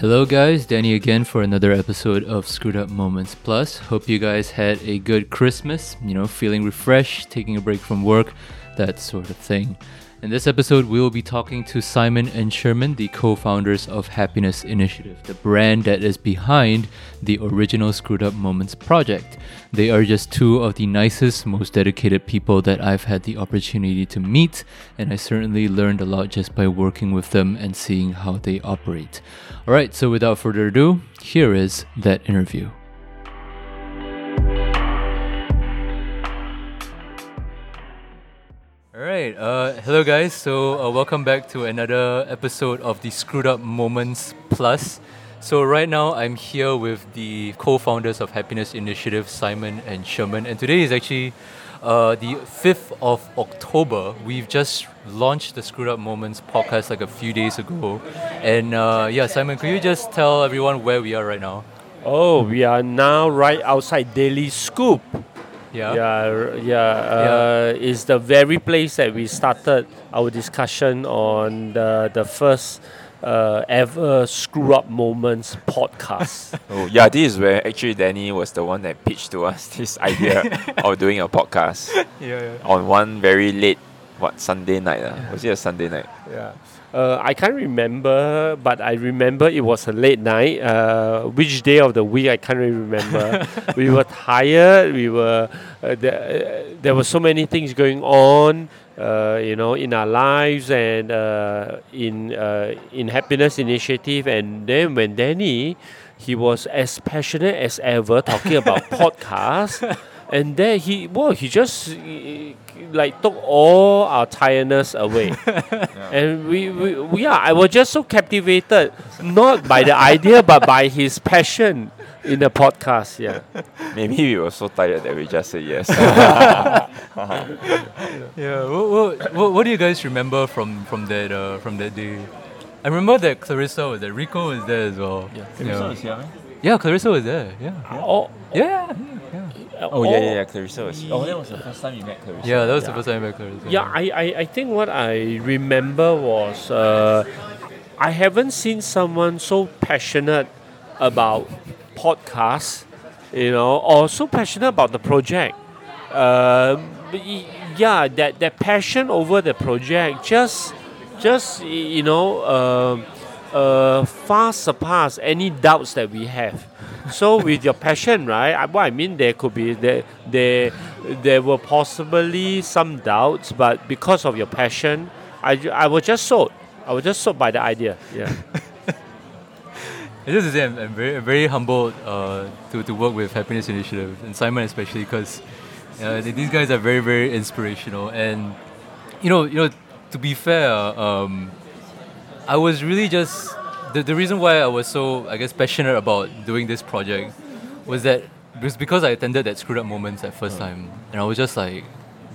Hello, guys. Danny again for another episode of Screwed Up Moments Plus. Hope you guys had a good Christmas, you know, feeling refreshed, taking a break from work, that sort of thing. In this episode, we will be talking to Simon and Sherman, the co founders of Happiness Initiative, the brand that is behind the original Screwed Up Moments project. They are just two of the nicest, most dedicated people that I've had the opportunity to meet, and I certainly learned a lot just by working with them and seeing how they operate. Alright, so without further ado, here is that interview. Right. Uh, hello, guys. So, uh, welcome back to another episode of the Screwed Up Moments Plus. So, right now, I'm here with the co founders of Happiness Initiative, Simon and Sherman. And today is actually uh, the 5th of October. We've just launched the Screwed Up Moments podcast like a few days ago. And uh, yeah, Simon, could you just tell everyone where we are right now? Oh, we are now right outside Daily Scoop. Yeah. Yeah, r- yeah. Uh, It's the very place that we started our discussion on the the first uh, ever Screw Up Moments podcast. Oh yeah, this is where actually Danny was the one that pitched to us this idea of doing a podcast Yeah, yeah. on one very late what Sunday night. Uh. Was it a Sunday night? yeah. Uh, I can't remember, but I remember it was a late night. Uh, which day of the week I can't really remember. we were tired. We were uh, there, uh, there were so many things going on, uh, you know, in our lives and uh, in uh, in happiness initiative. And then when Danny, he was as passionate as ever talking about podcasts. And then he, well, he just uh, like took all our tiredness away. And we, we, we are, I was just so captivated, not by the idea, but by his passion in the podcast. Yeah. Maybe we were so tired that we just said yes. Yeah. What, what, what, what do you guys remember from from that uh, from that day? I remember that Clarissa was there. Rico was there as well. Yeah. clarissa Yeah, Clarissa was there. Yeah. Oh, Yeah. Yeah. oh yeah, yeah, yeah. Clarissa was. Oh, that was the first time you met Clarissa. Yeah, that was the first time I met Clarissa. Yeah, I, I, I think what I remember was uh, I haven't seen someone so passionate about podcasts, you know, or so passionate about the project. Um, but yeah, that, that passion over the project just, just you know, um uh, far surpass any doubts that we have. So with your passion, right? I, what I mean, there could be there, there, there were possibly some doubts, but because of your passion, I, I was just sold. I was just sold by the idea. Yeah. I just to say, I'm, I'm very, very humbled uh, to, to work with Happiness Initiative and Simon especially because uh, these guys are very, very inspirational. And you know, you know, to be fair, um, I was really just the, the reason why I was so, I guess, passionate about doing this project was that was because I attended that screwed up moments at first oh. time, and I was just like,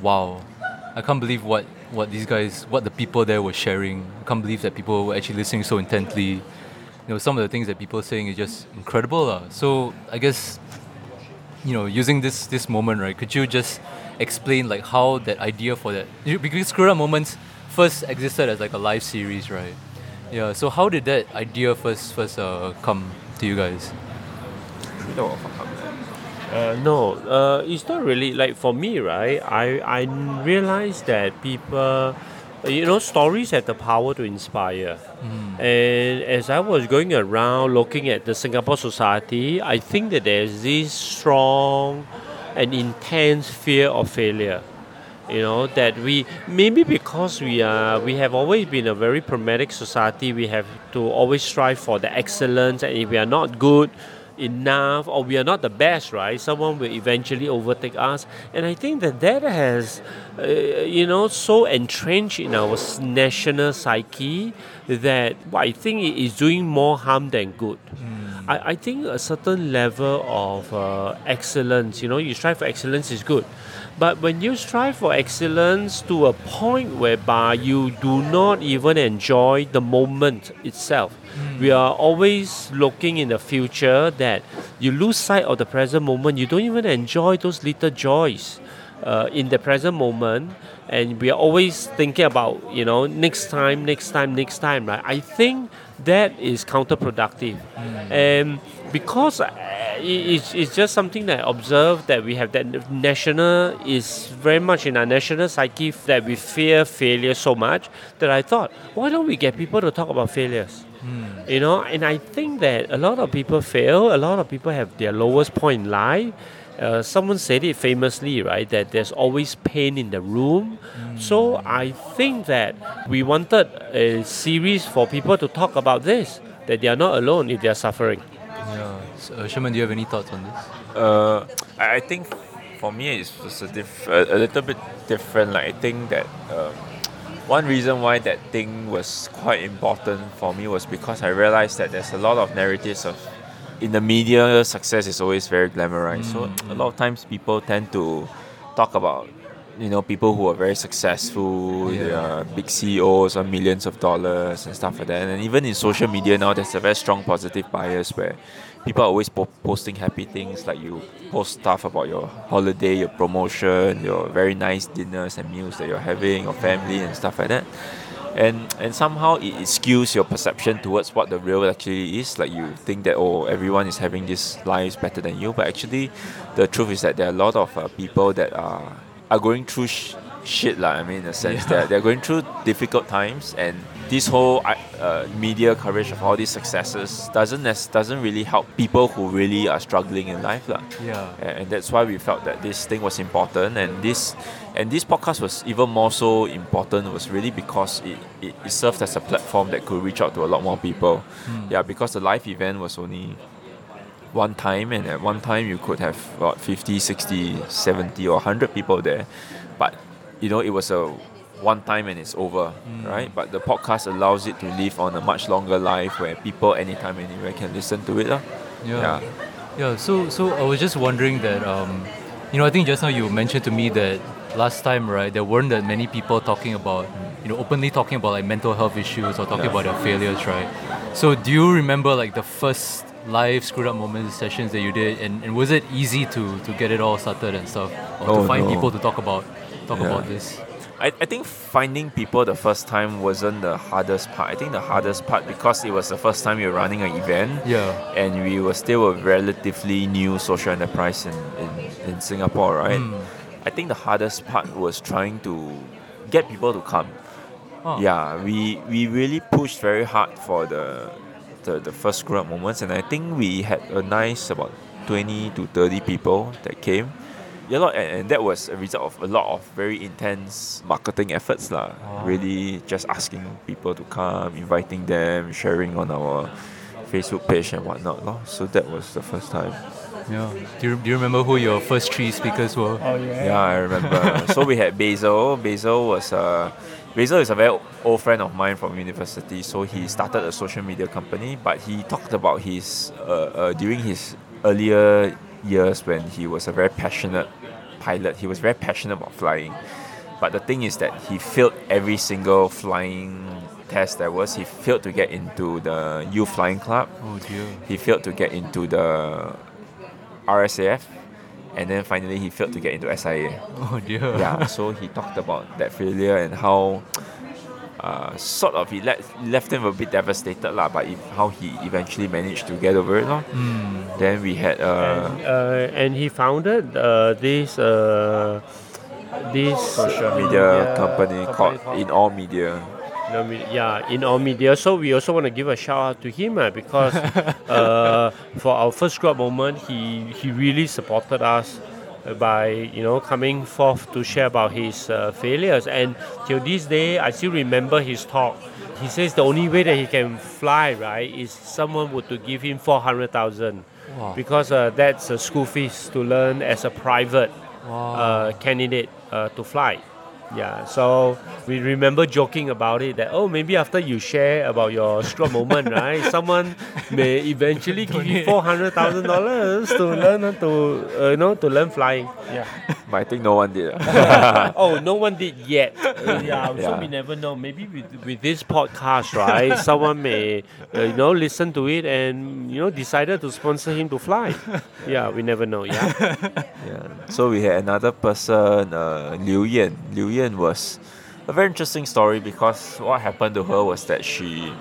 wow, I can't believe what what these guys, what the people there were sharing. I can't believe that people were actually listening so intently. You know, some of the things that people are saying is just incredible. lah. So I guess, you know, using this this moment, right? Could you just explain like how that idea for that because screwed up moments first existed as like a live series, right? Yeah. So how did that idea first first uh, come to you guys? Uh, no, uh, it's not really like for me, right? I I realized that people, you know, stories have the power to inspire. And as I was going around looking at the Singapore society, I think that there's this strong and intense fear of failure. You know that we maybe because we are we have always been a very pragmatic society. We have to always strive for the excellence, and if we are not good enough or we are not the best, right? Someone will eventually overtake us, and I think that that has, uh, you know, so entrenched in our national psyche that I think it is doing more harm than good. I, I think a certain level of uh, excellence, you know, you strive for excellence is good. But when you strive for excellence to a point whereby you do not even enjoy the moment itself, we are always looking in the future that you lose sight of the present moment. You don't even enjoy those little joys uh, in the present moment, and we are always thinking about you know next time, next time, next time. Right? I think that is counterproductive. And because uh, it's, it's just something that I observe that we have that national is very much in our national psyche that we fear failure so much that I thought, why don't we get people to talk about failures? You know, and I think that a lot of people fail, a lot of people have their lowest point in life. Uh, someone said it famously, right? That there's always pain in the room. So I think that we wanted a series for people to talk about this, that they are not alone if they are suffering. Yeah. So, uh, Sherman, do you have any thoughts on this? Uh, I I think for me it's just a, diff- a, a little bit different. Like I think that um, one reason why that thing was quite important for me was because I realized that there's a lot of narratives of in the media success is always very glamorized. So mm. a lot of times people tend to talk about you know people who are very successful, yeah. they are big CEOs on millions of dollars and stuff like that. And even in social media now, there's a very strong positive bias where people are always po- posting happy things like you post stuff about your holiday, your promotion, your very nice dinners and meals that you're having, your family and stuff like that. And and somehow it, it skews your perception towards what the real actually is. Like you think that oh everyone is having these lives better than you, but actually the truth is that there are a lot of uh, people that are are going through sh- shit like I mean, in a sense Yeah. that they're going through difficult times, and this whole uh, uh, media coverage of all these successes doesn't doesn't really help people who really are struggling in life lah. Yeah. And that's why we felt that this thing was important and this and this podcast was even more so important was really because it, it, it served as a platform that could reach out to a lot more people yeah because the live event was only one time and at one time you could have about 50 60 70 or 100 people there but you know it was a one time and it's over right but the podcast allows it to live on a much longer life where people anytime anywhere can listen to it lah. Yeah. yeah. Yeah, so so I was just wondering that um, you know I think just now you mentioned to me that last time right there weren't that many people talking about you know openly talking about like mental health issues or talking Yeah. about their failures right. So do you remember like the first live screwed up moments sessions that you did and, and was it easy to to get it all started and stuff or Oh, to find no. people to talk about talk Yeah. about this? I, I think finding people the first time wasn't the hardest part. I think the hardest part because it was the first time we were running an event Yeah. and we were still a relatively new social enterprise in, in, in Singapore, right? Mm. I think the hardest part was trying to get people to come. Huh. Yeah, we we really pushed very hard for the the, the first screw up moments and I think we had a nice about 20 to 30 people that came. Yeah, lot, and, and that was a result of a lot of very intense marketing efforts. lah. Oh. Really just asking people to come, inviting them, sharing on our Facebook page and whatnot. lor. So that was the first time. Yeah. Do you, do you remember who your first three speakers were? Oh Yeah, I remember. so we had Basil. Basil was a Basil is a very old friend of mine from university. So he started a social media company, but he talked about his uh, uh, during his earlier years when he was a very passionate pilot. He was very passionate about flying, but the thing is that he failed every single flying test there was. He failed to get into the youth flying club Oh dear. he failed to get into the RSAF, and then finally he failed to get into SIA. Oh dear. Yeah, so he talked about that failure and how uh, sort of he let, left him a bit devastated lah, but if, how he eventually managed to get over it. lor. Mm. Then we had uh, and, uh, and he founded uh, this uh, this social media yeah, company called In All Media. No, me- yeah, in all media. So we also want to give a shout out to him uh, because uh, for our first group moment, he he really supported us by you know coming forth to share about his uh, failures. And till this day, I still remember his talk. He says the only way that he can fly right is someone would to give him four hundred thousand. Wow. Because uh, that's a school fees to learn as a private Wow. uh, candidate uh, to fly. Yeah, so we remember joking about it that oh maybe after you share about your stroke moment, right? Someone may eventually give you four hundred thousand dollars to learn to uh, you know to learn flying. Yeah. But I think no one did. oh, no one did yet. Uh, yeah, so Yeah. we never know. Maybe with, with this podcast, right? someone may uh, you know listen to it and you know decided to sponsor him to fly. Yeah, we never know. Yeah. Yeah. So we had another person, uh, Liu Yan. Liu Yan was a very interesting story because what happened to her was that she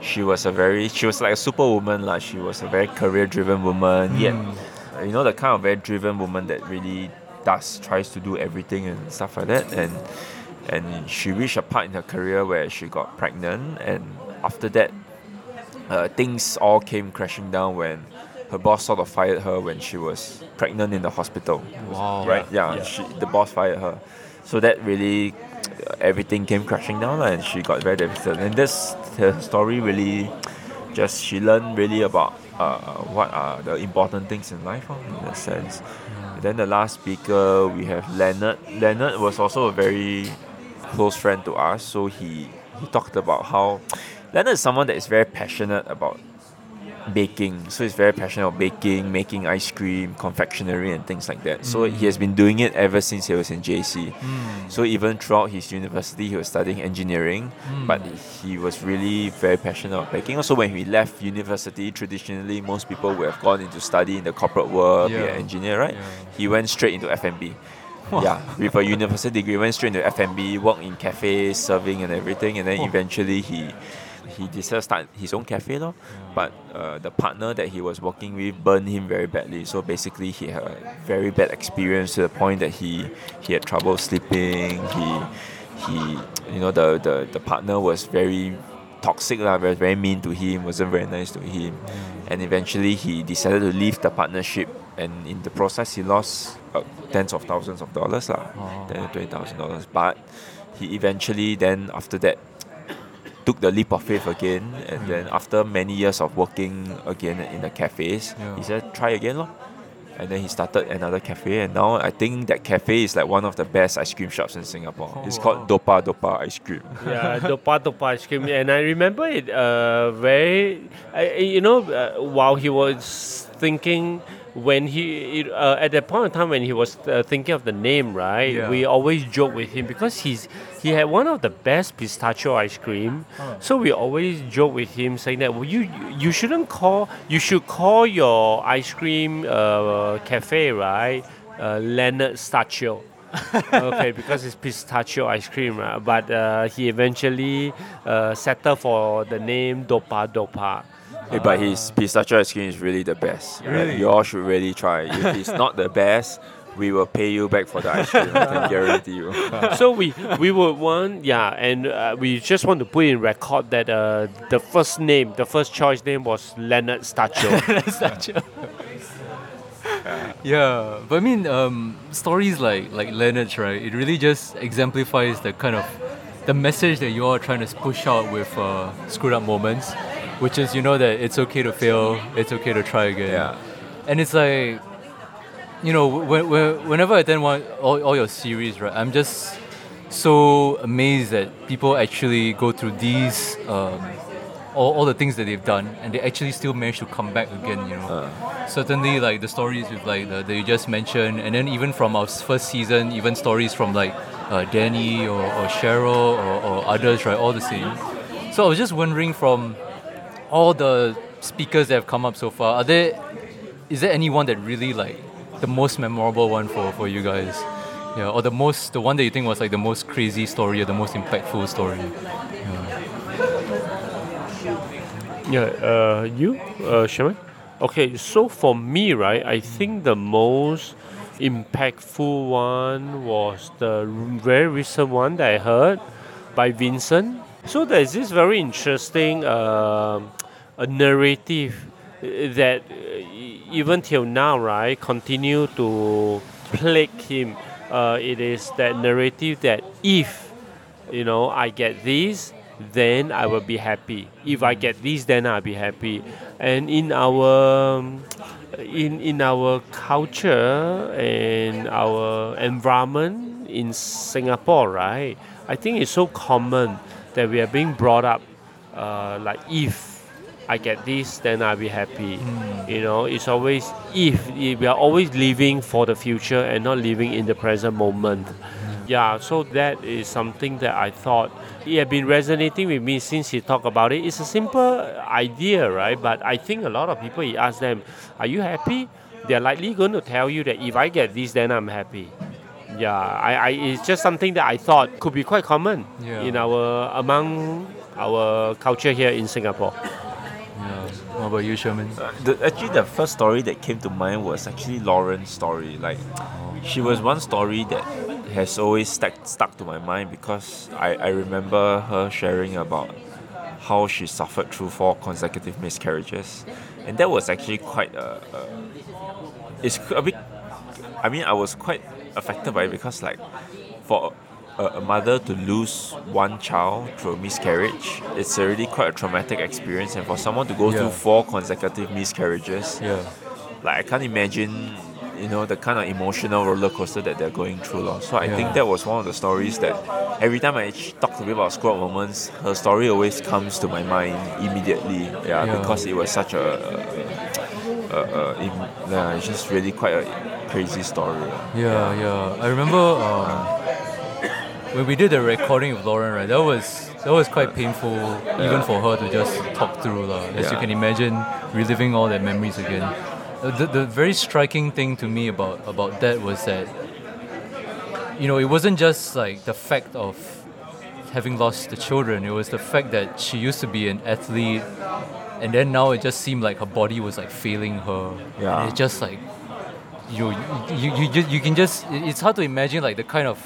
she was a very she was like a superwoman like she was a very career driven woman yet uh, you know the kind of very driven woman that really does tries to do everything and stuff like that. And and she reached a part in her career where she got pregnant. And after that uh, things all came crashing down when her boss sort of fired her when she was pregnant in the hospital. Wow. right? Yeah, Yeah. She, the boss fired her so that really uh, everything came crashing down and she got very devastated. And this her story really just she learned really about uh, what are the important things in life lor, in a sense. And then the last speaker we have Leonard. Leonard was also a very close friend to us. So he he talked about how Leonard is someone that is very passionate about baking. So he's very passionate about baking, making ice cream, confectionery, and things like that. So he has mm. been doing it ever since he was in JC. Mm. So even throughout his university, he was studying engineering, mm. but he was really very passionate about baking. Also, when he left university, traditionally most people would have gone into study in the corporate world, be an engineer, right? Yeah. He went straight into F&B. Yeah, with a university degree, went straight into F&B, worked in cafes, serving and everything, and then Oh. eventually he he decided to start his own cafe, lor. But uh, the partner that he was working with burned him very badly. So basically, he had a very bad experience to the point that he he had trouble sleeping. He he you know the the, the partner was very toxic lah, was very mean to him, wasn't very nice to him, and eventually he decided to leave the partnership. And in the process, he lost uh, tens of thousands of dollars lah, Oh. twenty thousand dollars. But he eventually then after that took the leap of faith again and then after many years of working again in the cafes Yeah. he said try again lor. and then he started another cafe and now I think that cafe is like one of the best ice cream shops in Singapore Oh, it's wow. called Dopa Dopa ice cream yeah, Dopa Dopa ice cream. And I remember it uh, very, I, you know, uh, while he was thinking, when he, it, uh, at that point in time when he was uh, thinking of the name, right, Yeah. we always joke with him because he's he had one of the best pistachio ice cream. So we always joke with him saying that, well, you you shouldn't call, you should call your ice cream uh, cafe, right, uh, Leonard Stachio okay, because it's pistachio ice cream, right? but uh, he eventually uh, settled for the name Dopa Dopa. Eh, but his pistachio ice cream is really the best right? Really? you all should really try if it's not the best we will pay you back for the ice cream I can guarantee you so we we would want yeah, and uh, we just want to put in record that uh, the first name, the first choice name was Leonard Stachio. Such a- yeah, but I mean, um, stories like like Leonard's, right? It really just exemplifies the kind of the message that you are trying to push out with uh, screwed up moments, which is you know that it's okay to fail, it's okay to try again. Yeah. And it's like, you know, when, when, whenever I then one all, all your series, right? I'm just so amazed that people actually go through these. Um, all, all the things that they've done and they actually still manage to come back again you know certainly like the stories with like the, that you just mentioned and then even from our first season even stories from like uh, danny or, or cheryl or, or others right all the same so i was just wondering from all the speakers that have come up so far are there is there anyone that really like the most memorable one for, for you guys yeah or the most the one that you think was like the most crazy story or the most impactful story Yeah, yeah uh, you, uh, Sherman? Okay, so for me, right, I think the most impactful one was the very recent one that I heard by Vincent. So there's this very interesting a narrative uh, that uh, even till now, right, continue to plague him. Uh, it is that narrative that if you know i get this then i will be happy if i get this then i'll be happy and in our um, in in our culture and our environment in singapore right i think it's so common that we are being brought up uh, like if I get this, then I'll be happy. You know, it's always if, if we are always living for the future and not living in the present moment. Yeah, so that is something that I thought it had been resonating with me since he talked about it. It's a simple idea, right? But I think a lot of people, you ask them, Are you happy? They're likely going to tell you that if I get this, then I'm happy. Yeah, I, I, it's just something that I thought could be quite common Yeah. in our among our culture here in Singapore. Yeah. What about you, Sherman? Uh, the, actually, the first story that came to mind was actually Lauren's story. Like, she was one story that has always stuck, stuck to my mind because I, I remember her sharing about how she suffered through four consecutive miscarriages. And that was actually quite a, a it's a bit I mean I was quite affected by it because like for a, a mother to lose one child through a miscarriage, it's already quite a traumatic experience and for someone to go Yeah. through four consecutive miscarriages, Yeah. like I can't imagine you know the kind of emotional roller coaster that they're going through lor. so I Yeah. think that was one of the stories that every time I talk to people about up moments her story always comes to my mind immediately yeah, Yeah. because it was such a, a, a, a yeah, it's just really quite a crazy story Yeah, yeah. I remember um, when we did the recording of Lauren, right? That was that was quite painful, even for her to just talk through, lah. As you can imagine, reliving all their memories again. The, the very striking thing to me about about that was that you know it wasn't just like the fact of having lost the children. It was the fact that she used to be an athlete, and then now it just seemed like her body was like failing her. Yeah. And it just like you you you just you can just it- it's hard to imagine like the kind of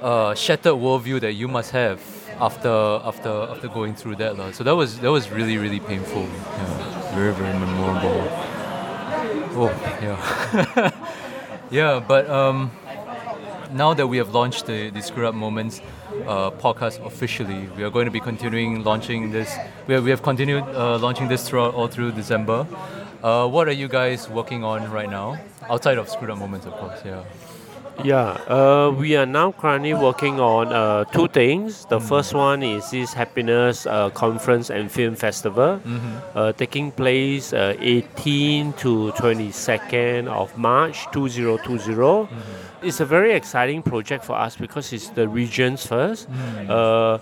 uh, shattered worldview that you must have after after after going through that lah. So that was that was really really painful. Yeah, very very memorable. Oh yeah, yeah. But um, now that we have launched the, the Screw Up Moments uh, podcast officially, we are going to be continuing launching this. We have, we have continued uh, launching this throughout all through December. Uh, what are you guys working on right now? Outside of Screwed Up Moments, of course. Yeah. Yeah, uh, we are now currently working on uh, two things. The first one is this Happiness uh, Conference and Film Festival, uh, taking place uh, 18 to 22nd of March 2020. It's a very exciting project for us because it's the regions first. Uh,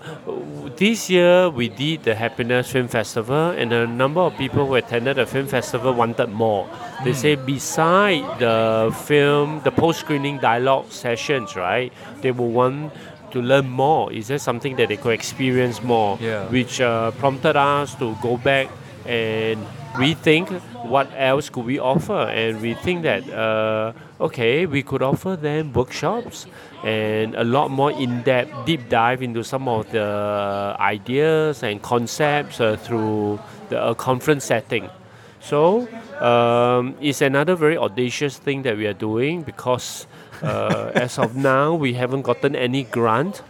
this year we did the Happiness Film Festival, and a number of people who attended the film festival wanted more. They say beside the film, the post-screening dialogue sessions, right? They will want to learn more. Is there something that they could experience more? Yeah. Which uh, prompted us to go back and rethink what else could we offer. And we think that uh, okay, we could offer them workshops and a lot more in-depth, deep dive into some of the ideas and concepts uh, through the a conference setting. So um, it's another very audacious thing that we are doing because uh, as of now we haven't gotten any grant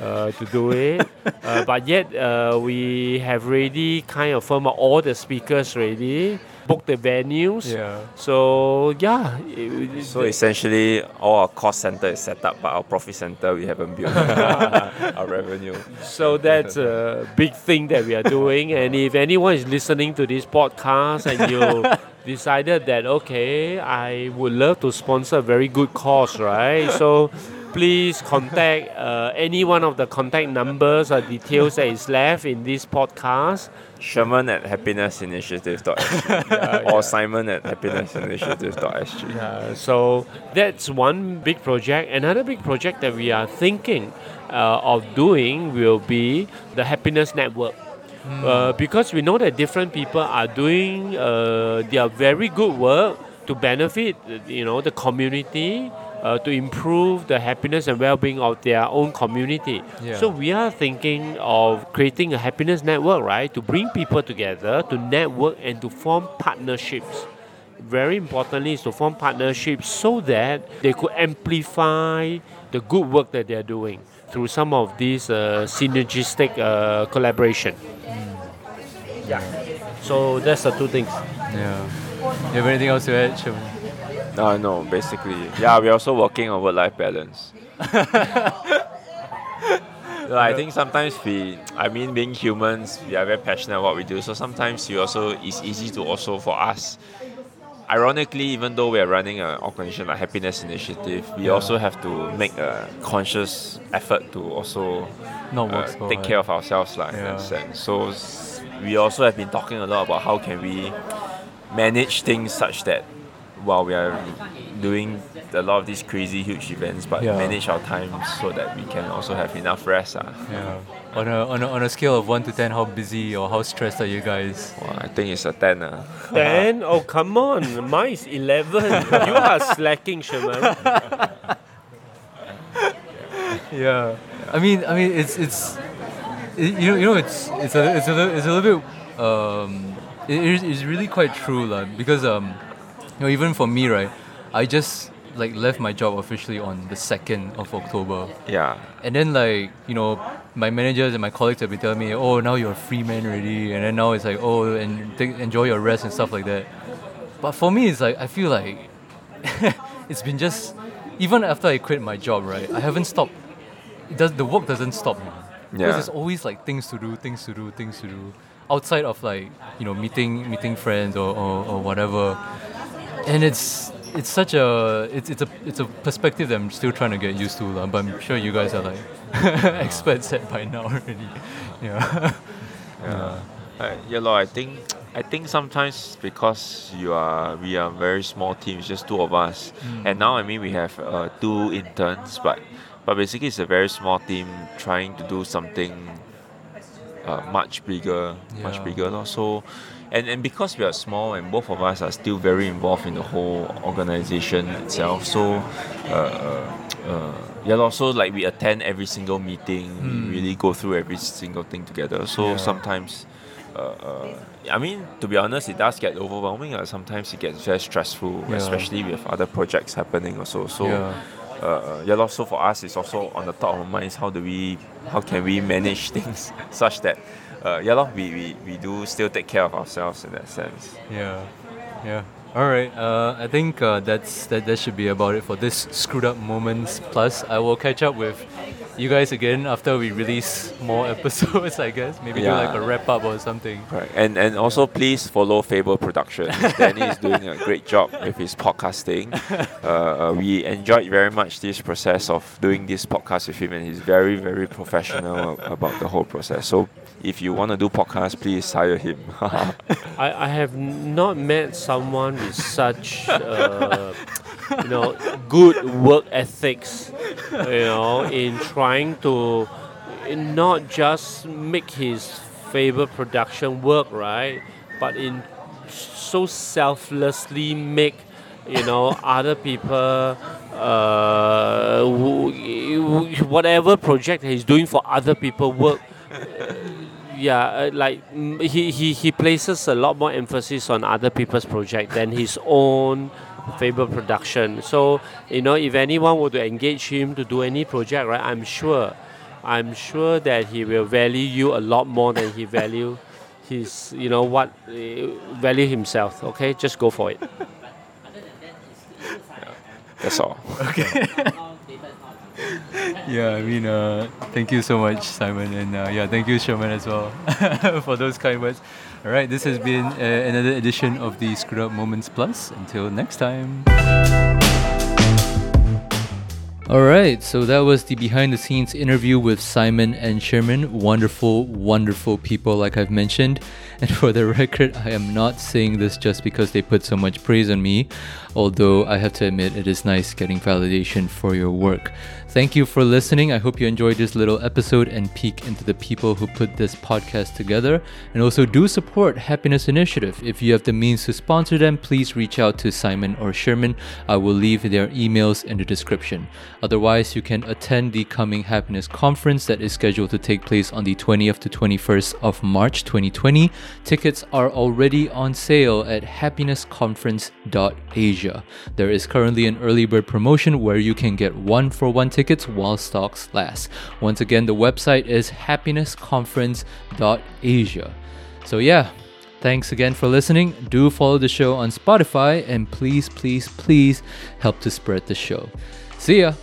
uh, to do it, uh, but yet uh, we have already kind of firmed all the speakers ready, booked the venues. Yeah. So yeah, it- it- so essentially all our cost center is set up but our profit center we haven't built our revenue So that's a big thing that we are doing. And if anyone is listening to this podcast and you decided that, okay, I would love to sponsor a very good cause, right? So please contact uh, any one of the contact numbers or details that is left in this podcast. Sherman at happinessinitiative.sg or Simon at happinessinitiative.sg. Uh, so that's one big project. Another big project that we are thinking uh, of doing will be the Happiness Network. Uh, because we know that different people are doing uh, their very good work to benefit, you know, the community, uh, to improve the happiness and well-being of their own community. Yeah. So we are thinking of creating a happiness network, right, to bring people together, to network and to form partnerships very importantly is to form partnerships so that they could amplify the good work that they're doing through some of these uh, synergistic uh, collaboration. Yeah. So that's the two things. Yeah. You have anything else to add, Sherman? No, no, basically. Yeah, we're also working on work life balance. So I think sometimes we, I mean, being humans, we are very passionate about what we do. So sometimes you also, it's easy to also, for us, ironically, even though we are running an organization like Happiness Initiative, we Yeah. also have to make a conscious effort to also Not uh, so take hard. care of ourselves like, in that sense. So s- we also have been talking a lot about how can we manage things such that while we are doing a lot of these crazy huge events, but Yeah. manage our time so that we can also have enough rest. ah. Yeah. On a, on a on a scale of one to ten, how busy or how stressed are you guys? Well, I think it's a 10. ah. Ten? Oh, come on. Mine is 11. you are slacking, Sherman. Yeah. I mean, I mean, it's it's, it, you know, you know, it's it's a it's a little, it's a little bit um, it is it's really quite true, lah. Because um, you know, even for me, right, I just like left my job officially on the second of October, Yeah. and then like you know, my managers and my colleagues have been telling me, oh, now you're a free man already, and then now it's like, oh, and take, enjoy your rest and stuff like that. But for me, it's like I feel like it's been just even after I quit my job, right? I haven't stopped. It does the work doesn't stop. know. Because Yeah. there's always like things to do, things to do, things to do outside of like you know meeting meeting friends or, or, or whatever. And it's it's such a it's it's a it's a perspective that I'm still trying to get used to, lah. but I'm sure you guys are like experts at by now already. Yeah. Yeah. Uh, yeah, Lord, I think I think sometimes because you are we are very small team, it's just two of us, and now I mean we have uh, two interns, but but basically it's a very small team trying to do something uh, much bigger, much Yeah. bigger. lor. So, and and because we are small and both of us are still very involved in the whole organization itself, so. Uh, uh, uh, yeah, lor, so like we attend every single meeting, we really go through every single thing together. So Yeah. sometimes, uh, uh, I mean, to be honest, it does get overwhelming. Uh, sometimes it gets very stressful, Yeah. especially with other projects happening also. So, Yeah. uh, uh, yeah, so for us, it's also on the top of our minds. How do we, how can we manage things such that, uh, yeah, lor, we, we, we do still take care of ourselves in that sense. Yeah, yeah. All right. Uh, I think uh, that's that. That should be about it for this screwed up moments. Plus, I will catch up with you guys again after we release more episodes. I guess maybe do like a wrap up or something. Right. And and also please follow Fable Productions. Danny is doing a great job with his podcasting. Uh, uh, we enjoyed very much this process of doing this podcast with him, and he's very very professional about the whole process. So if you want to do podcast, please hire him. I, I have not met someone with such uh, you know good work ethics you know in trying to not just make his Fable Production work right but in so selflessly make you know other people uh, whatever project he's doing for other people work yeah, uh, like mm, he, he he places a lot more emphasis on other people's project than his own Fable Production. So you know, if anyone were to engage him to do any project, right, I'm sure, I'm sure that he will value you a lot more than he value his, you know, what uh, value himself. Okay, just go for it. That's all. Yeah, I mean, uh, thank you so much, Simon, and uh, yeah, thank you, Sherman, as well, for those kind words. All right, this has been uh, another edition of the Screwed Up Moments Plus. Until next time. All right, so that was the behind the scenes interview with Simon and Sherman. Wonderful, wonderful people, like I've mentioned. And for the record, I am not saying this just because they put so much praise on me, although I have to admit it is nice getting validation for your work. Thank you for listening. I hope you enjoyed this little episode and peek into the people who put this podcast together. And also do support Happiness Initiative. If you have the means to sponsor them, please reach out to Simon or Sherman. I will leave their emails in the description. Otherwise, you can attend the coming Happiness Conference that is scheduled to take place on the 20th to 21st of March 2020. Tickets are already on sale at happinessconference.asia. There is currently an early bird promotion where you can get one for one tickets while stocks last. Once again, the website is happinessconference.asia. So, yeah, thanks again for listening. Do follow the show on Spotify and please, please, please help to spread the show. See ya!